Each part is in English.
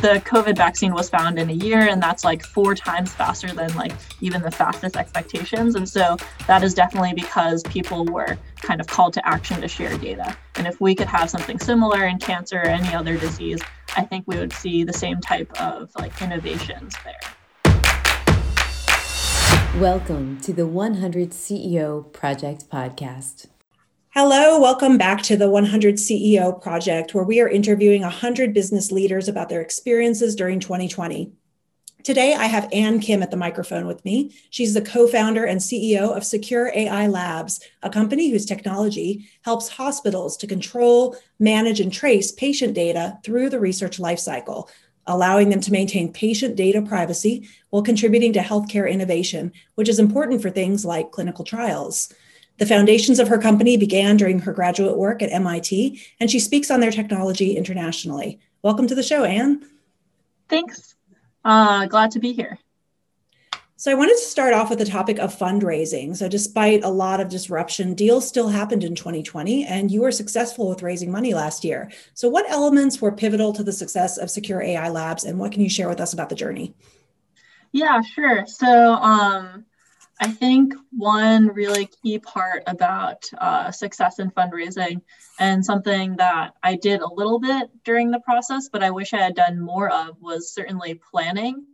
the COVID vaccine was found in a year, and that's like four times faster than like even the fastest expectations. And so that is definitely because people were kind of called to action to share data. And if we could have something similar in cancer or any other disease, I think we would see the same type of like innovations there. Welcome to the 100 CEO Project Podcast. Hello, welcome back to the 100 CEO Project, where we are interviewing 100 business leaders about their experiences during 2020. Today, I have Ann Kim at the microphone with me. She's the co founder and CEO of Secure AI Labs, a company whose technology helps hospitals to control, manage, and trace patient data through the research lifecycle, allowing them to maintain patient data privacy while contributing to healthcare innovation, which is important for things like clinical trials. The foundations of her company began during her graduate work at MIT, and she speaks on their technology internationally. Welcome to the show, Ann. Thanks. Uh, glad to be here. So, I wanted to start off with the topic of fundraising. So, despite a lot of disruption, deals still happened in 2020, and you were successful with raising money last year. So, what elements were pivotal to the success of Secure AI Labs, and what can you share with us about the journey? Yeah, sure. So, um, I think one really key part about uh, success in fundraising, and something that I did a little bit during the process, but I wish I had done more of, was certainly planning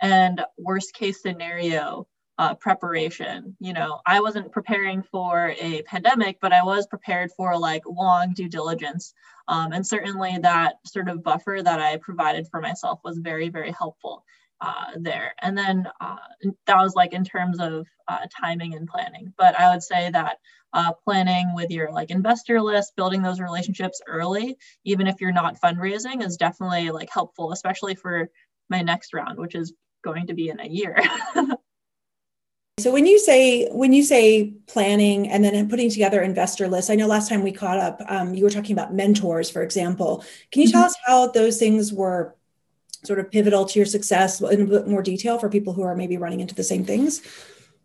and worst case scenario uh, preparation. You know, I wasn't preparing for a pandemic, but I was prepared for like long due diligence. Um, and certainly that sort of buffer that I provided for myself was very, very helpful uh, there. And then uh, that was like in terms of uh, timing and planning. But I would say that uh, planning with your like investor list, building those relationships early, even if you're not fundraising, is definitely like helpful, especially for my next round, which is going to be in a year. So when you say when you say planning and then putting together investor lists, I know last time we caught up, um, you were talking about mentors, for example. Can you tell mm-hmm. us how those things were sort of pivotal to your success in a bit more detail for people who are maybe running into the same things?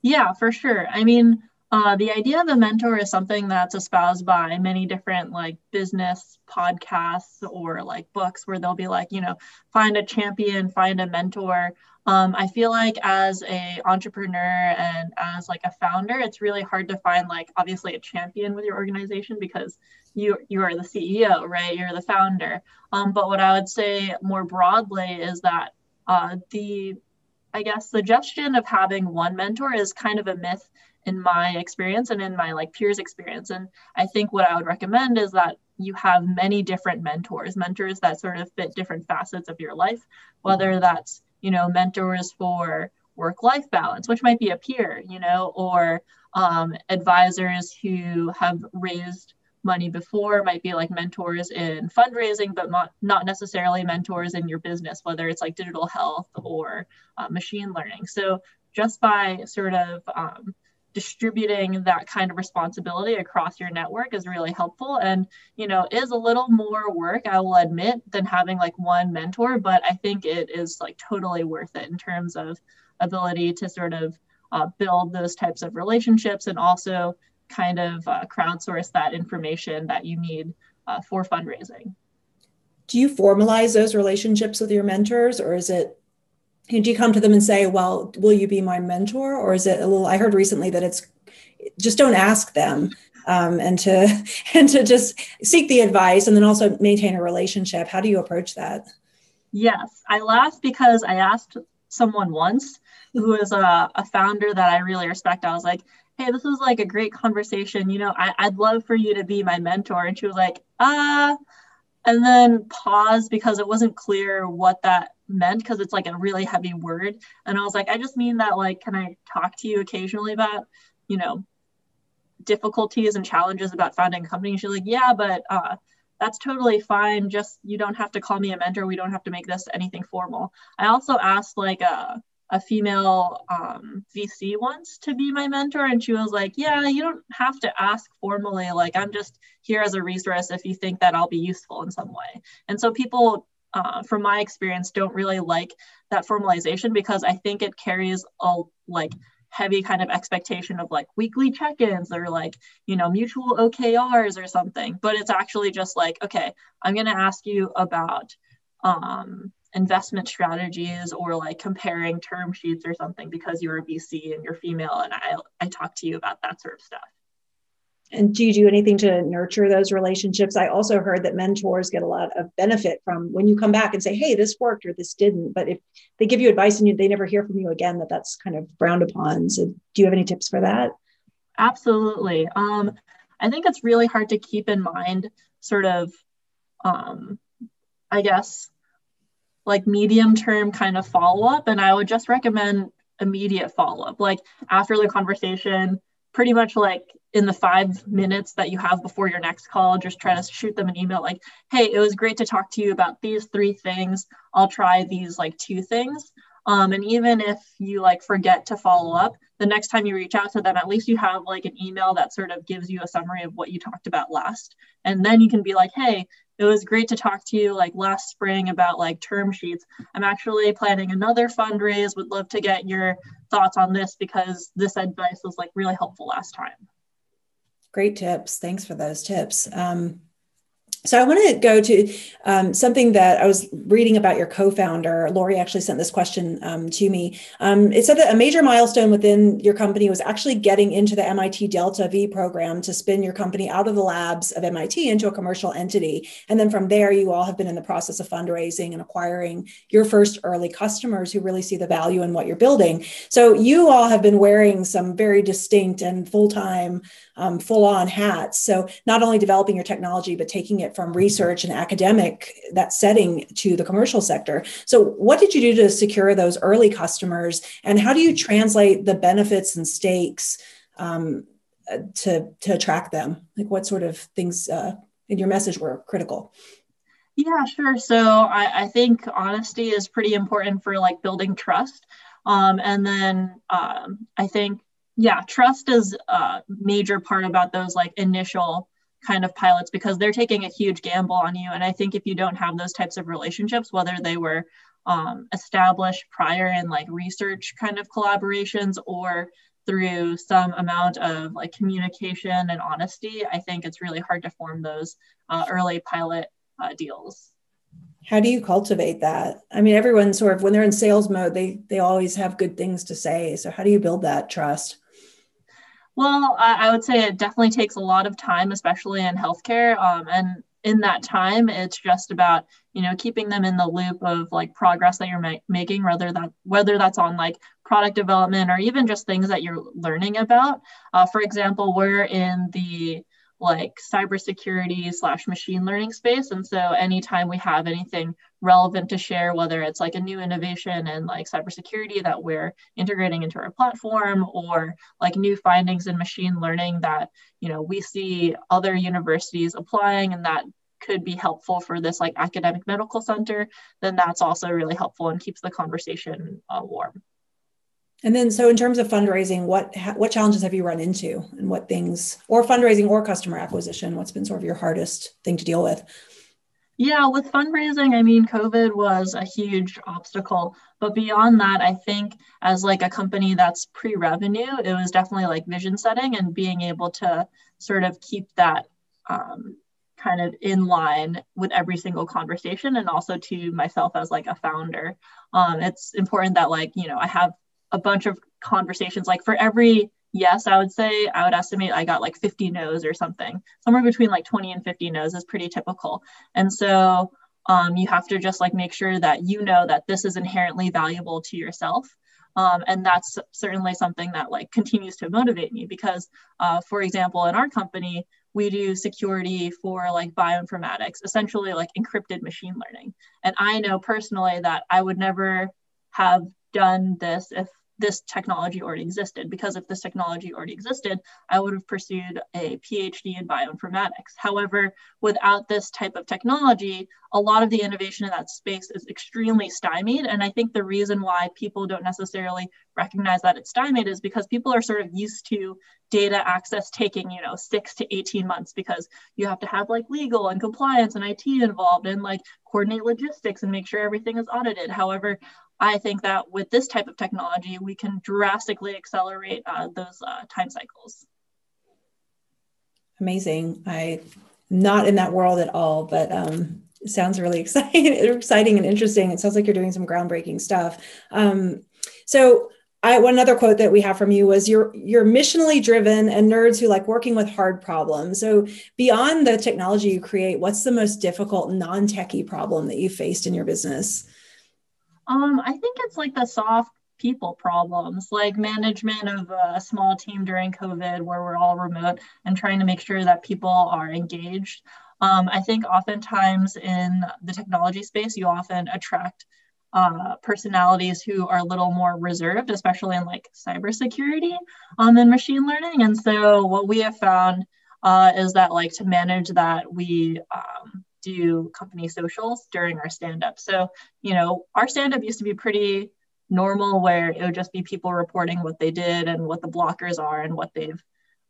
Yeah, for sure. I mean, uh, the idea of a mentor is something that's espoused by many different like business podcasts or like books where they'll be like, you know, find a champion, find a mentor. Um, I feel like as a entrepreneur and as like a founder, it's really hard to find like obviously a champion with your organization because you you are the CEO, right? You're the founder. Um, but what I would say more broadly is that uh, the I guess suggestion of having one mentor is kind of a myth in my experience and in my like peers experience and i think what i would recommend is that you have many different mentors mentors that sort of fit different facets of your life whether that's you know mentors for work life balance which might be a peer you know or um, advisors who have raised money before. Might be like mentors in fundraising but not, not necessarily mentors in your business whether it's like digital health or uh, machine learning. So just by sort of um, distributing that kind of responsibility across your network is really helpful. And you know is a little more work i will admit than having like one mentor but i think it is like totally worth it in terms of ability to sort of uh, build those types of relationships and also kind of uh, crowdsource that information that you need uh, for fundraising. Do you formalize those relationships with your mentors, or is it? Do you come to them and say, "Well, will you be my mentor?" Or is it a little? I heard recently that it's just don't ask them, um, and to and to just seek the advice, and then also maintain a relationship. How do you approach that? Yes, I laugh because I asked someone once who is a, a founder that I really respect. I was like, hey, this was like a great conversation. You know, I, would love for you to be my mentor. And she was like, uh, and then pause because it wasn't clear what that meant because it's like a really heavy word. And I was like, I just mean that, like, can I talk to you occasionally about, you know, difficulties and challenges about founding a company? she's like, yeah, but uh, that's totally fine. Just you don't have to call me a mentor. We don't have to make this anything formal. I also asked like uh, a female um, VC once to be my mentor, and she was like, "Yeah, you don't have to ask formally. Like, I'm just here as a resource if you think that I'll be useful in some way." And so people, uh, from my experience, don't really like that formalization because I think it carries a like heavy kind of expectation of like weekly check-ins or like you know mutual OKRs or something. But it's actually just like, okay, I'm going to ask you about um, investment strategies or like comparing term sheets or something because you're a VC and you're female and I I talk to you about that sort of stuff. And do you do anything to nurture those relationships? I also heard that mentors get a lot of benefit from when you come back and say, "Hey, this worked or this didn't." But if they give you advice and you, they never hear from you again, that that's kind of frowned upon. So, do you have any tips for that? Absolutely. Um, I think it's really hard to keep in mind, sort of, um, I guess, like medium term kind of follow up. And I would just recommend immediate follow up, like after the conversation, pretty much like in the five minutes that you have before your next call, just try to shoot them an email like, hey, it was great to talk to you about these three things. I'll try these like two things. Um, and even if you like forget to follow up, the next time you reach out to them, at least you have like an email that sort of gives you a summary of what you talked about last. And then you can be like, hey, it was great to talk to you like last spring about like term sheets. I'm actually planning another fundraise. Would love to get your thoughts on this because this advice was like really helpful last time. Great tips. Thanks for those tips. Um, so I want to go to um, something that I was reading about your co-founder. Lori actually sent this question um, to me. Um, it said that a major milestone within your company was actually getting into the MIT Delta V program to spin your company out of the labs of MIT into a commercial entity. And then from there, you all have been in the process of fundraising and acquiring your first early customers who really see the value in what you're building. So you all have been wearing some very distinct and full-time um, full on hats. So not only developing your technology, but taking it from research and academic, that setting to the commercial sector. So what did you do to secure those early customers? And how do you translate the benefits and stakes um, to, to attract them? Like what sort of things uh, in your message were critical? Yeah, sure. So I, I think honesty is pretty important for like building trust. Um, and then um, I think yeah trust is a major part about those like initial kind of pilots because they're taking a huge gamble on you. And i think if you don't have those types of relationships whether they were um, established prior in like research kind of collaborations or through some amount of like communication and honesty i think it's really hard to form those uh, early pilot uh, deals. How do you cultivate that? I mean everyone sort of when they're in sales mode they they always have good things to say. So how do you build that trust well, I, I, would say it definitely takes a lot of time, especially in healthcare. Um, and in that time, it's just about you know keeping them in the loop of like progress that you're ma- making, whether that whether that's on like product development or even just things that you're learning about. Uh, for example, we're in the like cybersecurity slash machine learning space. And so anytime we have anything relevant to share, whether it's like a new innovation in like cybersecurity that we're integrating into our platform or like new findings in machine learning that, you know, we see other universities applying and that could be helpful for this like academic medical center, then that's also really helpful and keeps the conversation uh, warm. And then, so in terms of fundraising, what what challenges have you run into, and what things, or fundraising or customer acquisition, what's been sort of your hardest thing to deal with? Yeah, with fundraising, I mean, COVID was a huge obstacle. But beyond that, I think as like a company that's pre-revenue, it was definitely like vision setting and being able to sort of keep that um, kind of in line with every single conversation and also to myself as like a founder um, it's important that like you know i have a bunch of conversations. Like for every yes, I would say I would estimate I got like 50 no's or something. Somewhere between like 20 and 50 no's is pretty typical. And so um, you have to just like make sure that you know that this is inherently valuable to yourself. Um, and that's certainly something that like continues to motivate me because, uh, for example, in our company, we do security for like bioinformatics, essentially like encrypted machine learning. And I know personally that I would never have done this if this technology already existed because if this technology already existed i would have pursued a phd in bioinformatics. However without this type of technology a lot of the innovation in that space is extremely stymied. And i think the reason why people don't necessarily recognize that it's stymied is because people are sort of used to data access taking you know 6 to 18 months because you have to have like legal and compliance and IT involved and like coordinate logistics and make sure everything is audited. However I think that with this type of technology, we can drastically accelerate uh, those uh, time cycles. Amazing. I not in that world at all, but um, It sounds really exciting, exciting and interesting. It sounds like you're doing some groundbreaking stuff. Um, so I, one other quote that we have from you was you're you're missionally driven and nerds who like working with hard problems. So beyond the technology you create, what's the most difficult non-techie problem that you faced in your business? Um, I think it's like the soft people problems, like management of a small team during COVID where we're all remote and trying to make sure that people are engaged. Um, I think oftentimes in the technology space, you often attract uh, personalities who are a little more reserved, especially in like cybersecurity um, and machine learning. And so what we have found uh, is that like to manage that, we um, do company socials during our stand-up. So, you know, our stand-up used to be pretty normal where it would just be people reporting what they did and what the blockers are and what they've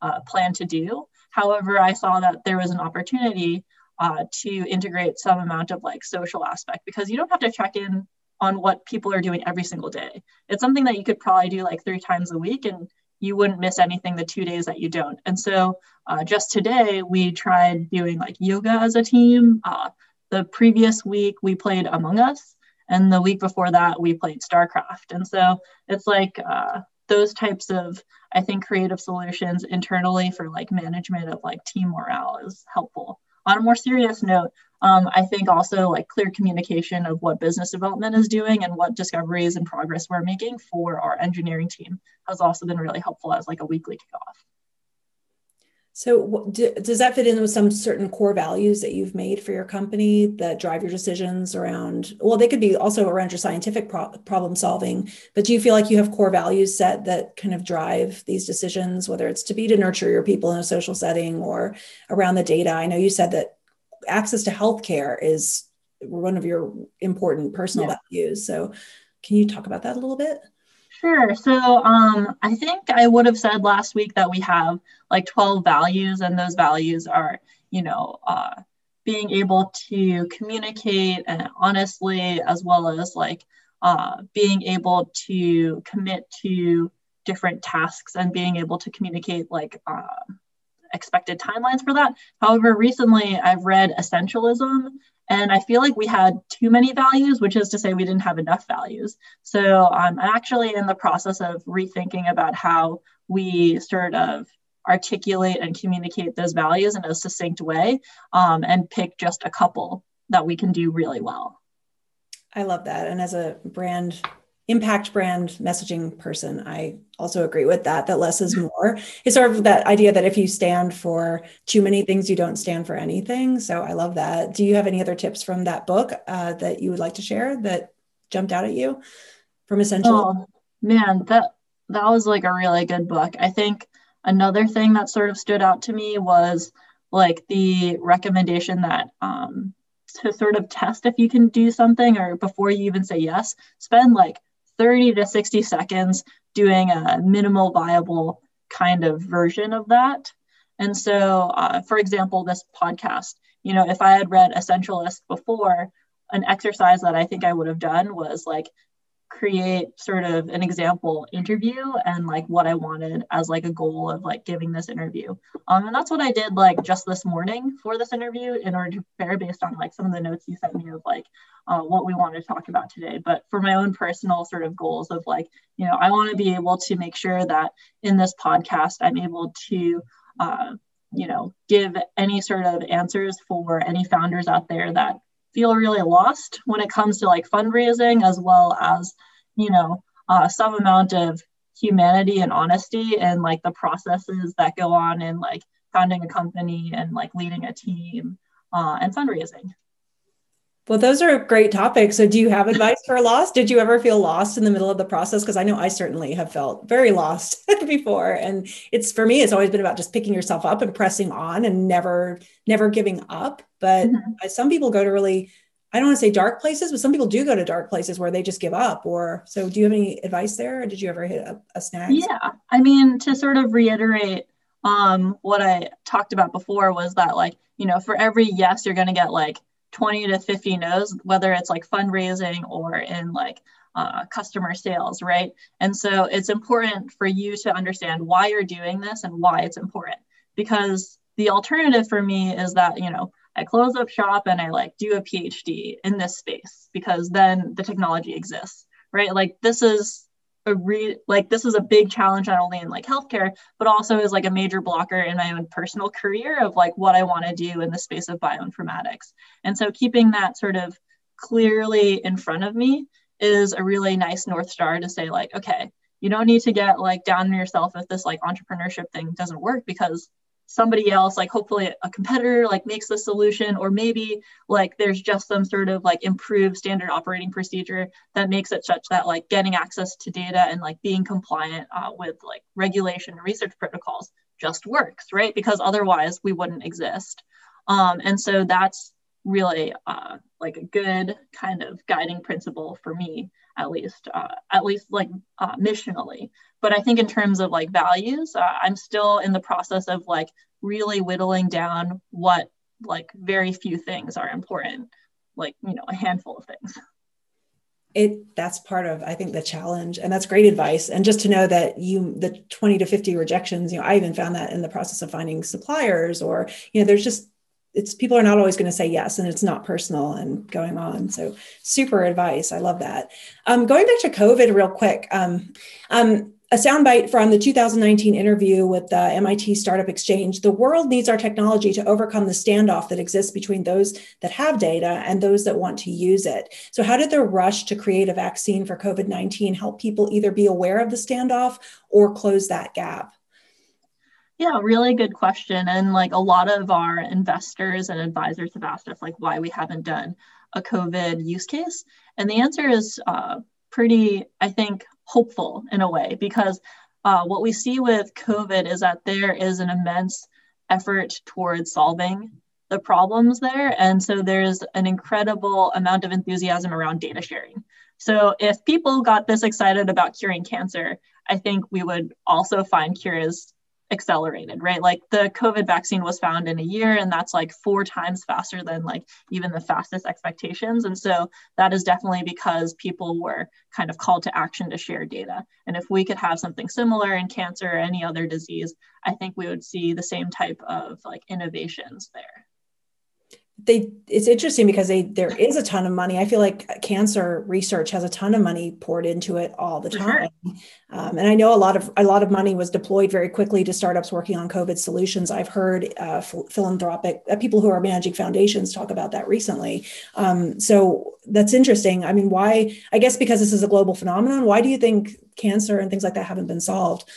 uh, planned to do. However, I saw that there was an opportunity uh, to integrate some amount of like social aspect because you don't have to check in on what people are doing every single day. It's something that you could probably do like three times a week and you wouldn't miss anything the two days that you don't. And so uh, just today, we tried doing like yoga as a team. Uh, the previous week, we played Among Us. And the week before that, we played StarCraft. And so it's like uh, those types of, I think, creative solutions internally for like management of like team morale is helpful. On a more serious note, um, I think also like clear communication of what business development is doing and what discoveries and progress we're making for our engineering team has also been really helpful as like a weekly kickoff. So, does that fit in with some certain core values that you've made for your company that drive your decisions around? Well, they could be also around your scientific pro- problem solving, but do you feel like you have core values set that kind of drive these decisions, whether it's to be to nurture your people in a social setting or around the data? I know you said that access to healthcare is one of your important personal yeah. values. So, can you talk about that a little bit? Sure. So um, I think I would have said last week that we have like 12 values, and those values are, you know, uh, being able to communicate and honestly, as well as like uh, being able to commit to different tasks and being able to communicate like uh, expected timelines for that. However, recently I've read Essentialism and I feel like we had too many values, which is to say we didn't have enough values. So um, I'm actually in the process of rethinking about how we sort of articulate and communicate those values in a succinct way um, and pick just a couple that we can do really well. I love that. And as a brand impact brand messaging person, I also agree with that, that less is more. It's sort of that idea that if you stand for too many things, you don't stand for anything. So I love that. Do you have any other tips from that book uh, that you would like to share that jumped out at you from Essential? Oh, man, that, that was like a really good book. I think another thing that sort of stood out to me was like the recommendation that um, to sort of test if you can do something or before you even say yes, spend like 30 to 60 seconds doing a minimal viable kind of version of that. And so, uh, for example, this podcast, you know, if I had read Essentialist before, an exercise that I think I would have done was like create sort of an example interview and like what I wanted as like a goal of like giving this interview. Um, and that's what I did like just this morning for this interview in order to prepare based on like some of the notes you sent me of like uh, what we wanted to talk about today. But for my own personal sort of goals of like, you know, I want to be able to make sure that in this podcast, I'm able to, uh, you know, give any sort of answers for any founders out there that feel really lost when it comes to like fundraising as well as you know uh, some amount of humanity and honesty and like the processes that go on in like founding a company and like leading a team uh, and fundraising well, those are great topics. So, do you have advice for lost? Did you ever feel lost in the middle of the process? Because I know I certainly have felt very lost before. And it's for me, it's always been about just picking yourself up and pressing on and never, never giving up. But mm-hmm. some people go to really, I don't want to say dark places, but some people do go to dark places where they just give up. Or so, do you have any advice there? Or did you ever hit a, a snag? Yeah. I mean, to sort of reiterate um, what I talked about before was that, like, you know, for every yes, you're going to get like 20 to 50 no's, whether it's like fundraising or in like uh, customer sales, right? And so it's important for you to understand why you're doing this and why it's important. Because the alternative for me is that, you know, I close up shop and I like do a PhD in this space because then the technology exists, right? Like this is a re like this is a big challenge not only in like healthcare but also is like a major blocker in my own personal career of like what I want to do in the space of bioinformatics. And so keeping that sort of clearly in front of me is a really nice north star to say like okay you don't need to get like down on yourself if this like entrepreneurship thing doesn't work because somebody else like hopefully a competitor like makes the solution or maybe like there's just some sort of like improved standard operating procedure that makes it such that like getting access to data and like being compliant uh, with like regulation research protocols just works right? Because otherwise we wouldn't exist. Um, and so that's really uh, like a good kind of guiding principle for me at least uh, at least like uh, missionally. But i think in terms of like values uh, i'm still in the process of like really whittling down what like very few things are important like you know a handful of things. It that's part of i think the challenge and that's great advice. And just to know that you the 20 to 50 rejections you know i even found that in the process of finding suppliers or you know there's just it's people are not always going to say yes and it's not personal and going on so super advice i love that um, going back to covid real quick um, um, a soundbite from the 2019 interview with the MIT Startup Exchange. The world needs our technology to overcome the standoff that exists between those that have data and those that want to use it. So, how did the rush to create a vaccine for COVID 19 help people either be aware of the standoff or close that gap? Yeah, really good question. And like a lot of our investors and advisors have asked us like why we haven't done a COVID use case. And the answer is uh, pretty, I think, hopeful in a way because uh, what we see with COVID is that there is an immense effort towards solving the problems there. And so there's an incredible amount of enthusiasm around data sharing. So if people got this excited about curing cancer, I think we would also find cures accelerated, right? Like the COVID vaccine was found in a year, and that's like four times faster than like even the fastest expectations. And so that is definitely because people were kind of called to action to share data. And if we could have something similar in cancer or any other disease, I think we would see the same type of like innovations there they it's interesting because they there is a ton of money. I feel like cancer research has a ton of money poured into it all the time sure. um, and i know a lot of a lot of money was deployed very quickly to startups working on covid solutions. I've heard uh, philanthropic uh, people who are managing foundations talk about that recently. Um, so that's interesting. I mean why i guess because this is a global phenomenon why do you think cancer and things like that haven't been solved?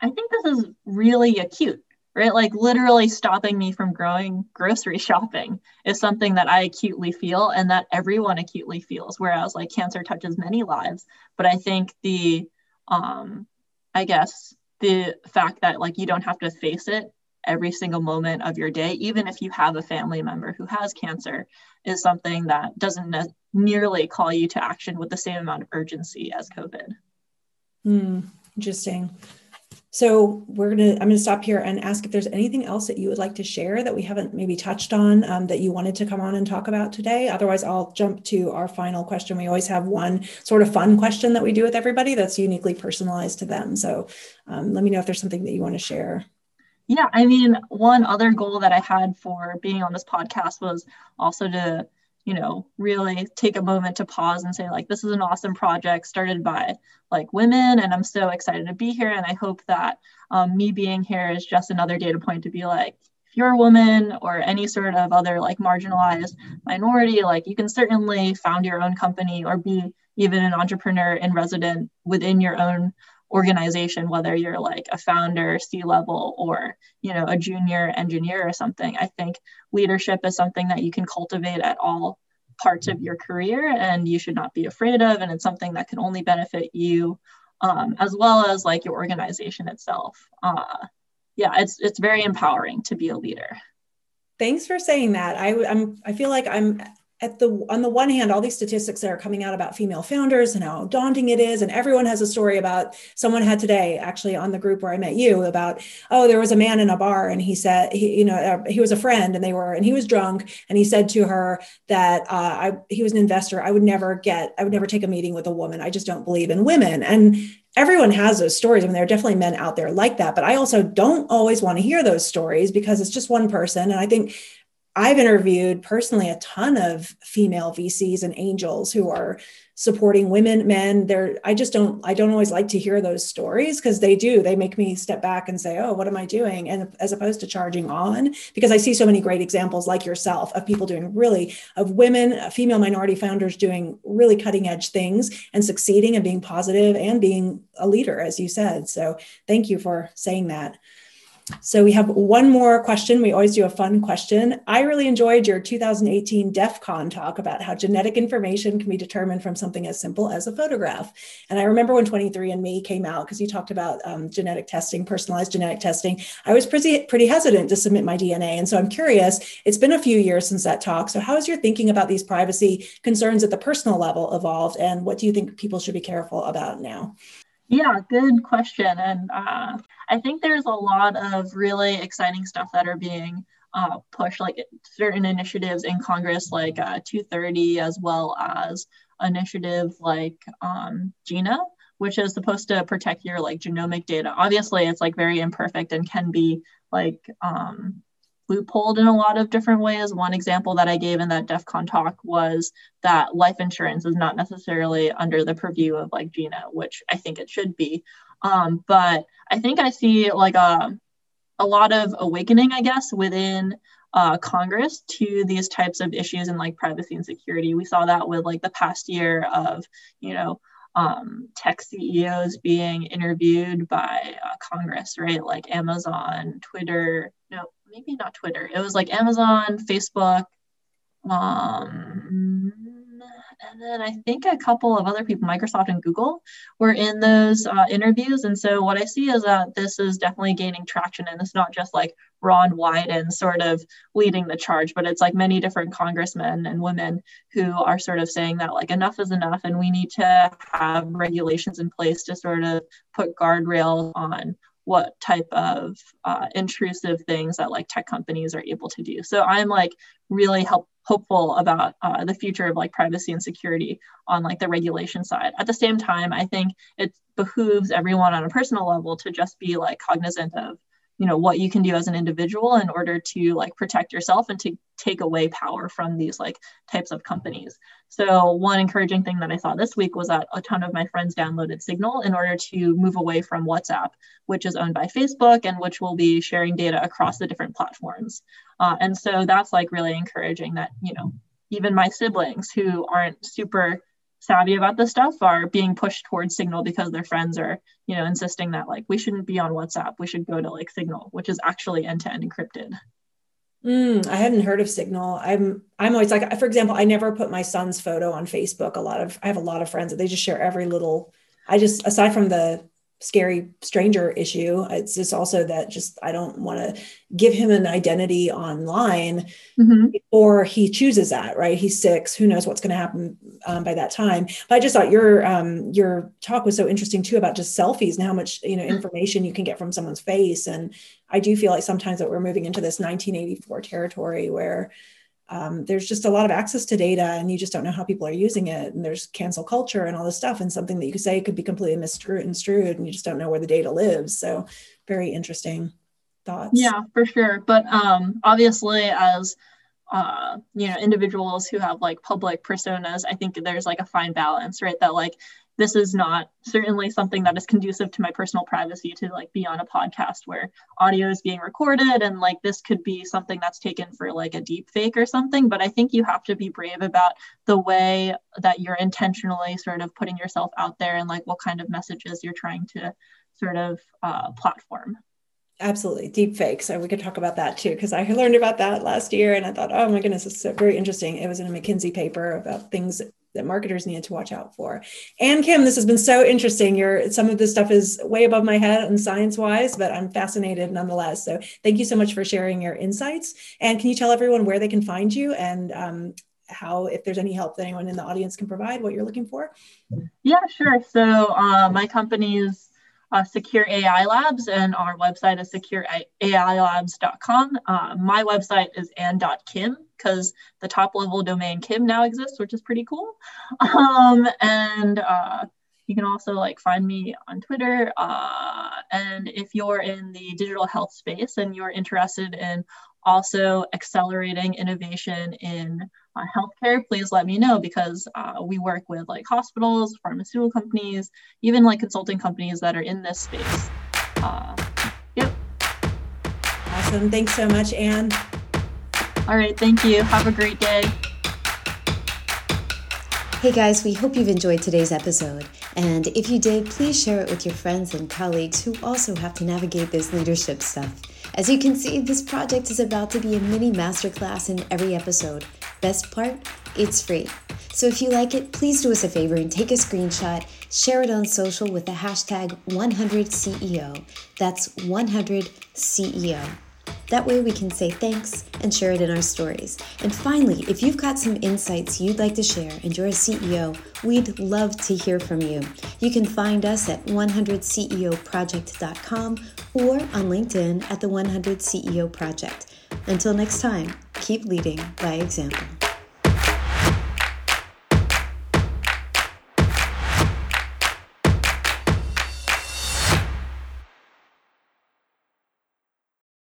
I think this is really acute right? Like literally stopping me from growing grocery shopping is something that I acutely feel and that everyone acutely feels. Whereas like cancer touches many lives, but I think the, um, I guess the fact that like you don't have to face it every single moment of your day, even if you have a family member who has cancer, is something that doesn't ne- nearly call you to action with the same amount of urgency as COVID. Mm, interesting. So we're gonna I'm gonna stop here and ask if there's anything else that you would like to share that we haven't maybe touched on um, that you wanted to come on and talk about today. Otherwise, I'll jump to our final question. We always have one sort of fun question that we do with everybody that's uniquely personalized to them. So um, let me know if there's something that you want to share. Yeah, I mean, one other goal that I had for being on this podcast was also to you know really take a moment to pause and say like this is an awesome project started by like women and i'm so excited to be here. And i hope that um, me being here is just another data point to be like if you're a woman or any sort of other like marginalized minority like you can certainly found your own company or be even an entrepreneur in resident within your own organization whether you're like a founder c level or you know a junior engineer or something i think leadership is something that you can cultivate at all parts of your career and you should not be afraid of and it's something that can only benefit you um, as well as like your organization itself. Uh, yeah it's it's very empowering to be a leader. Thanks for saying that. I i'm i feel like i'm at the on the one hand all these statistics that are coming out about female founders and how daunting it is and everyone has a story about someone had today actually on the group where i met you about oh there was a man in a bar and he said he, you know uh, he was a friend and they were and he was drunk and he said to her that uh, I, he was an investor i would never get i would never take a meeting with a woman i just don't believe in women and everyone has those stories. I mean, there are definitely men out there like that, but I also don't always want to hear those stories because it's just one person. And I think I've interviewed personally a ton of female VCs and angels who are supporting women, men. They're I just don't I don't always like to hear those stories because they do. They make me step back and say, "Oh, what am I doing?" And as opposed to charging on because I see so many great examples like yourself of people doing really of women, uh, female minority founders doing really cutting edge things and succeeding and being positive and being a leader as you said. So, thank you for saying that. So we have one more question. We always do a fun question. I really enjoyed your 2018 DEF CON talk about how genetic information can be determined from something as simple as a photograph. And I remember when 23andMe came out, because you talked about um, genetic testing, personalized genetic testing, I was pretty, pretty hesitant to submit my DNA. And so I'm curious, it's been a few years since that talk. So how has your thinking about these privacy concerns at the personal level evolved? And what do you think people should be careful about now? Yeah, good question. And uh, I think there's a lot of really exciting stuff that are being uh, pushed, like certain initiatives in Congress, like uh, 230, as well as initiatives like um, GINA, which is supposed to protect your like genomic data. Obviously, it's like very imperfect and can be like um, loopholed in a lot of different ways. One example that I gave in that DEF CON talk was that life insurance is not necessarily under the purview of like GINA, which I think it should be. Um, but I think I see like a, a lot of awakening, I guess, within uh, Congress to these types of issues and like privacy and security. We saw that with like the past year of, you know, um, tech CEOs being interviewed by uh, Congress, right? Like Amazon, Twitter, no, maybe not Twitter. It was like Amazon, Facebook, um, and then I think a couple of other people, Microsoft and Google, were in those uh, interviews. And so what I see is that this is definitely gaining traction, and it's not just like Ron Wyden sort of leading the charge, but it's like many different congressmen and women who are sort of saying that like enough is enough, and we need to have regulations in place to sort of put guardrails on what type of uh, intrusive things that like tech companies are able to do. So I'm like really help, hopeful about uh, the future of like privacy and security on like the regulation side. At the same time, I think it behooves everyone on a personal level to just be like cognizant of you know what you can do as an individual in order to like protect yourself and to take away power from these like types of companies. So one encouraging thing that i saw this week was that a ton of my friends downloaded signal in order to move away from whatsapp which is owned by facebook and which will be sharing data across the different platforms. Uh, and so that's like really encouraging that you know even my siblings who aren't super savvy about this stuff are being pushed towards signal because their friends are you know insisting that like we shouldn't be on whatsapp. We should go to like signal which is actually end-to-end encrypted. Mm, i hadn't heard of signal. I'm i'm always like for example i never put my son's photo on facebook. A lot of i have a lot of friends that they just share every little i just aside from the scary stranger issue. It's just also that just I don't want to give him an identity online mm-hmm. before he chooses that. Right? He's six. Who knows what's going to happen um, by that time? But I just thought your um, your talk was so interesting too about just selfies and how much you know information you can get from someone's face. And I do feel like sometimes that we're moving into this 1984 territory where um, there's just a lot of access to data and you just don't know how people are using it. And there's cancel culture and all this stuff. And something that you could say could be completely misconstrued and you just don't know where the data lives. So very interesting thoughts. Yeah for sure. But um, obviously as uh, you know individuals who have like public personas i think there's like a fine balance right? That like this is not certainly something that is conducive to my personal privacy to like be on a podcast where audio is being recorded and like this could be something that's taken for like a deep fake or something but i think you have to be brave about the way that you're intentionally sort of putting yourself out there and like what kind of messages you're trying to sort of uh, platform Absolutely. Deep fake. So we could talk about that too, because I learned about that last year and I thought, oh my goodness, it's so very interesting. It was in a McKinsey paper about things that marketers need to watch out for. And Kim, this has been so interesting. Your some of this stuff is way above my head and science wise, but I'm fascinated nonetheless. So thank you so much for sharing your insights. And can you tell everyone where they can find you and um, how, if there's any help that anyone in the audience can provide, what you're looking for? Yeah, sure. So uh, my company is uh, Secure AI Labs, and our website is secureailabs.com. Uh, my website is ann.kim because the top level domain Kim now exists, which is pretty cool. Um, and uh, You can also like find me on Twitter. Uh, and if you're in the digital health space and you're interested in also accelerating innovation in uh, healthcare, please let me know because uh, we work with like hospitals, pharmaceutical companies, even like consulting companies that are in this space. Uh, yep. Awesome. Thanks so much, Ann. All right. Thank you. Have a great day. Hey guys, we hope you've enjoyed today's episode. And if you did, please share it with your friends and colleagues who also have to navigate this leadership stuff. As you can see, this project is about to be a mini masterclass in every episode. Best part? It's free. So if you like it, please do us a favor and take a screenshot, share it on social with the hashtag 100CEO. That's 100CEO. That way we can say thanks and share it in our stories. And finally, if you've got some insights you'd like to share and you're a CEO, we'd love to hear from you. You can find us at 100ceoproject.com or on LinkedIn at the 100 CEO Project. Until next time, keep leading by example.